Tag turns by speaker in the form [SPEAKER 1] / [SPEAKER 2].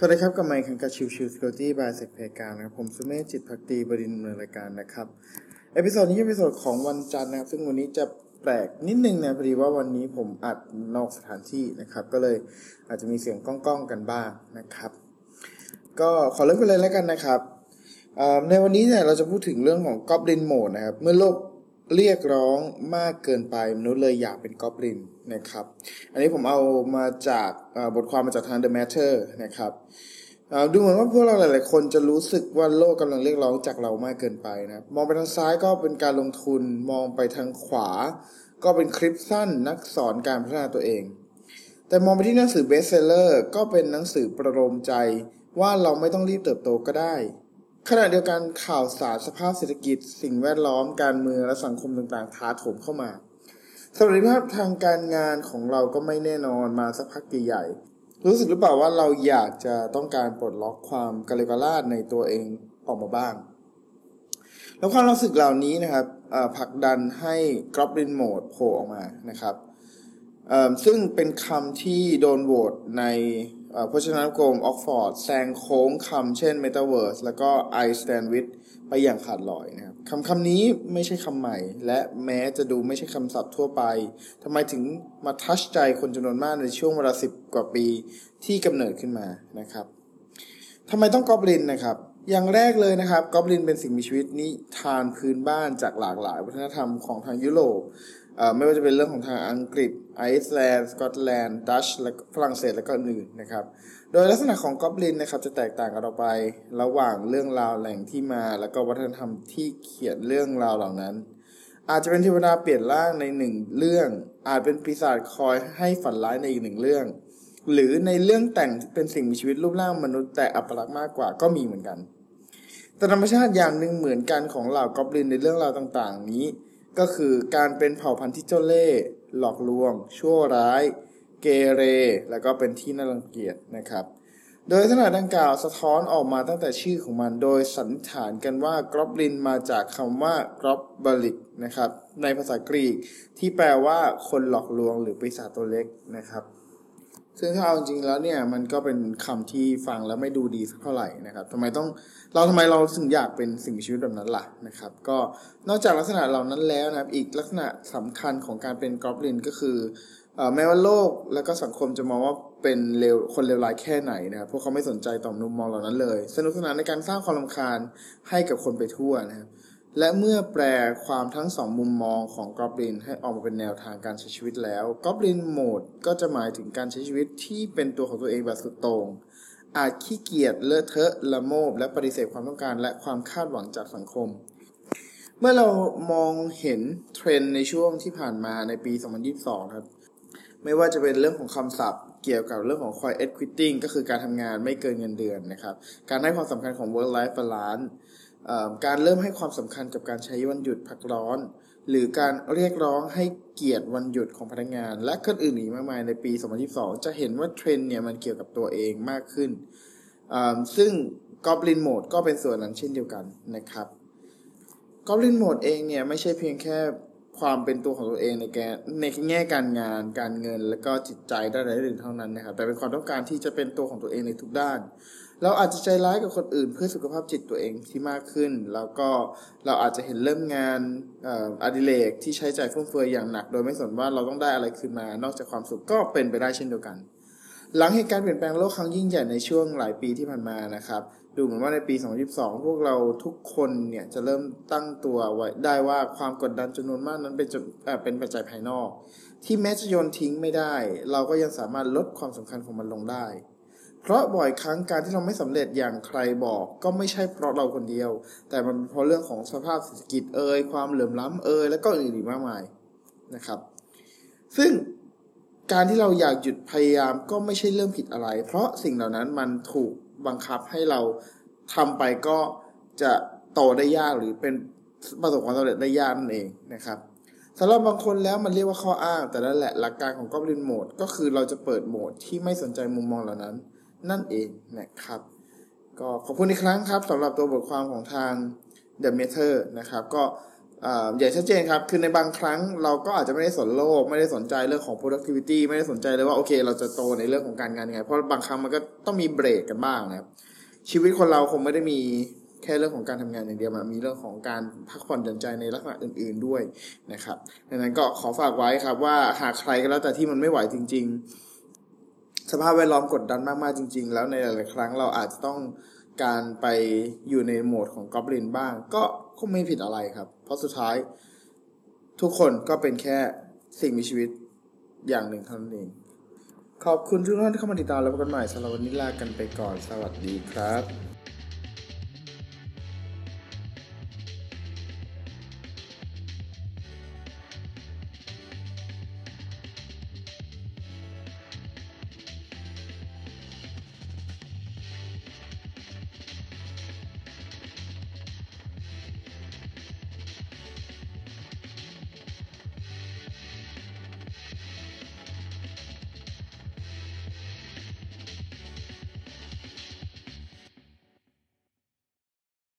[SPEAKER 1] สวัสดีครับกับไมค์คังกาชิวชิว story by เซกเพการนะครับ ผมสุเมธจิตภักดีบดินทร์เมืองรายการนะครับ episode นี้เป็น episode ของวันจันทร์นะครับ ซึ่งวันนี้จะแปลกนิดนึงนะพอดีว่าวันนี้ผมอัดนอกสถานที่นะครับ ก็เลยอาจจะมีเสียงก้องๆกันบ้างนะครับ ก็ขอเริ่มกันเลยแล้วกันนะครับในวันนี้เนี่ยเราจะพูดถึงเรื่องของ goblin mode นะครับ เมื่อโลก เรียกร้องมากเกินไปมนุษย์เลยอยากเป็นกอบลินนะครับ อันนี้ผมเอามาจากบทความมาจากทาง The Matter นะครับดูเหมือนว่าพวกเราหลาย ๆ คนจะรู้สึกว่าโลกกำลังเรียกร้องจากเรามากเกินไปนะมองไปทางซ้ายก็เป็นการลงทุนมองไปทางขวา ก็เป็นคลิปสั้นนักสอนการพัฒนาตัวเอง แต่มองไปที่หนังสือ best seller ก็เป็นหนังสือประโลมใจว่าเราไม่ต้องรีบเติบโตก็ได้ ขณะเดียวกันข่าวสารสภาพเศรษฐกิจ สิ่งแวดล้อมการเมืองและสังคมต่างๆถาโถมเข้ามาสวัสดิภาพทางการงานของเราก็ไม่แน่นอนมาสักพักใหญ่ๆรู้สึกหรือเปล่าว่าเราอยากจะต้องการปลดล็อกความกะเลกะลาดในตัวเองออกมาบ้าง แล้วความรู้สึกเหล่านี้นะครับผลักดันให้ goblin mode โผล่ออกมานะครับซึ่งเป็นคำที่โดนโหวตใน พจนานุกรมออกฟอร์ดแซงโค้งคำเช่น Metaverse แล้วก็ I stand with ไปอย่างขาดลอยนะครับคำคำนี้ไม่ใช่คำใหม่ และแม้จะดูไม่ใช่คำศัพท์ทั่วไปทำไมถึงมา touch ใจคนจำนวนมากในช่วงเวลาสิบกว่าปีที่กำเนิดขึ้นมานะครับทำไมต้องกอบลินนะครับ อย่างแรกเลยนะครับกอบลินเป็นสิ่งมีชีวิตนิทานพื้นบ้านจากหลากหลาย วัฒนธรรมของทางยุโรป ไม่ว่าจะเป็นเรื่องของทางอังกฤษไอซ์แลนด์สกอตแลนด์ดัตช์และฝรั่งเศสและก็อื่นนะครับ โดยลักษณะของกอบลินนะครับจะแตกต่างกันออกไประหว่างเรื่องราวแหล่งที่มา และก็วัฒนธรรมที่เขียนเรื่องราวเหล่านั้น อาจจะเป็นเทวดาเปลี่ยนร่างในหนึ่งเรื่อง อาจเป็นปีศาจคอยให้ฝันร้ายในอีกหนึ่งเรื่อง หรือในเรื่องแต่งเป็นสิ่งมีชีวิตรูปร่างมนุษย์แต่อัปลักษณ์มากกว่าก็มีเหมือนกัน แต่ธรรมชาติอย่างหนึ่งเหมือนกันของเหล่ากอบลินในเรื่องราวต่าง ๆ นี้ ก็คือการเป็นเผ่าพันธุ์ที่เจ้าเล่ห์หลอกลวง ชั่วร้าย เกเร แล้วก็เป็นที่น่ารังเกียจนะครับ โดยลักษณะดังกล่าวสะท้อนออกมาตั้งแต่ชื่อของมัน โดยสันนิษฐานกันว่ากรอบลินมาจากคำว่ากรอบบลิกนะครับ ในภาษากรีกที่แปลว่าคนหลอกลวงหรือปีศาจตัวเล็กนะครับ ซึ่งถ้าเอาจริงแล้วเนี่ยมันก็เป็นคำที่ฟังแล้วไม่ดูดีสักเท่าไหร่นะครับทำไมต้องเราทำไมเราถึงอยากเป็นสิ่งมีชีวิตแบบนั้นล่ะนะครับ ก็นอกจากลักษณะเหล่านั้นแล้วนะครับ อีกลักษณะสำคัญของการเป็นกรอบลินก็คือแม้ว่าโลกและก็สังคมจะมองว่าเป็นเลวคนเลวร้ายแค่ไหนนะครับพวกเขาไม่สนใจต่อมุมมองเหล่านั้นเลย สนุกสนานในการสร้างความรำคาญให้กับคนไปทั่วนะครับ และเมื่อแปลความทั้งสองมุมมองของกอบลินให้ออกมาเป็นแนวทางการใช้ชีวิตแล้วกอบลินโหมดก็จะหมายถึงการใช้ชีวิตที่เป็นตัวของตัวเองแบบสุดโต่งอาจขี้เกียจเลอะเทอะละโมบ และปฏิเสธความต้องการ และความคาดหวังจากสังคม เมื่อเรามองเห็นเทรนด์ในช่วงที่ผ่านมาในปี 2022 ครับ ไม่ว่าจะเป็นเรื่องของคำศัพท์เกี่ยวกับเรื่องของ quiet quitting ก็คือการทำงานไม่เกินเงินเดือนนะครับ การให้ความสำคัญของ work life balance การเริ่มให้ความสำคัญกับการใช้วันหยุดพักร้อน หรือการเรียกร้องให้เกียรติวันหยุดของพนักงาน และคนอื่นอีกมากมายในปี 2022 จะเห็นว่าเทรนด์เนี่ยมันเกี่ยวกับตัวเองมากขึ้น ซึ่ง Goblin Mode ก็เป็นส่วนนั้นเช่นเดียวกันนะครับ Goblin Mode เองเนี่ยไม่ใช่เพียงแค่ความเป็นตัวของตัวเองในแกในแง่การงาน การเงิน และก็จิตใจด้านใดอื่นเท่านั้นนะครับแต่เป็นความต้องการที่จะเป็นตัวของตัวเองในทุกด้าน เราอาจจะใจร้ายกับคนอื่นเพื่อสุขภาพจิตตัวเองที่มากขึ้น แล้วก็เราอาจจะเห็นเริ่มงานอดิเรกที่ใช้ใจฟุ่มเฟือยอย่างหนัก โดยไม่สนว่าเราต้องได้อะไรคืนมา นอกจากความสุขก็เป็นไปได้เช่นเดียวกัน หลังเหตุการณ์เปลี่ยนแปลงโลกครั้งยิ่งใหญ่ในช่วงหลายปีที่ผ่านมานะครับ ดูเหมือนว่าในปี 2022 พวกเราทุกคนเนี่ยจะเริ่มตั้งตัวไว้ได้ว่าความกดดันจำนวนมากนั้นเป็นเป็นปัจจัยภายนอก ที่แม้จะโยนทิ้งไม่ได้ เราก็ยังสามารถลดความสำคัญของมันลงได้ เพราะบ่อยครั้งการที่เราไม่สำเร็จอย่างใครบอก ก็ไม่ใช่เพราะเราคนเดียว แต่มันเพราะเรื่องของสภาพเศรษฐกิจเอ่ยความเหลื่อมล้ำเอ่ยและก็อื่นอีกมากมายนะครับ ซึ่งการที่เราอยากหยุดพยายามก็ไม่ใช่เรื่องผิดอะไร เพราะสิ่งเหล่านั้นมันถูกบังคับให้เราทำไปก็จะโตได้ยากหรือเป็นประสบความสำเร็จได้ยากนั่นเองนะครับสำหรับบางคนแล้วมันเรียกว่าข้ออ้าง แต่นั่นแหละหลักการของกอบลินโหมดก็คือเราจะเปิดโหมดที่ไม่สนใจมุมมองเหล่านั้น นั่นเองนะครับ ก็ขอบคุณอีกครั้งครับสำหรับตัวบทความของทาง The Matter นะครับ ก็อย่างชัดเจนครับ คือในบางครั้งเราก็อาจจะไม่ได้สนโลก ไม่ได้สนใจเรื่องของ productivity ไม่ได้สนใจเลยว่าโอเค เราจะโตในเรื่องของการงานยังไง เพราะบางครั้งมันก็ต้องมีเบรกกันบ้างนะครับ ชีวิตคนเราคงไม่ได้มีแค่เรื่องของการทำงานอย่างเดียวมันมีเรื่องของการพักผ่อนหย่อนใจในลักษณะอื่น ๆด้วยนะครับดังนั้นก็ขอฝากไว้ครับว่าหากใครก็แล้วแต่ที่มันไม่ไหวจริง ๆ สภาพแวดล้อมกดดันมากๆจริง ๆ แล้วในหลายๆครั้งเราอาจจะต้องการไปอยู่ในโหมดของกอบลินบ้าง ก็คงไม่ผิดอะไรครับ เพราะสุดท้ายทุกคนก็เป็นแค่สิ่งมีชีวิตอย่างหนึ่งเท่านั้นเอง ขอบคุณทุกท่านที่เข้ามาติดตามแล้วพบกันใหม่สำหรับวันนี้ลากันไปก่อนสวัสดีครับ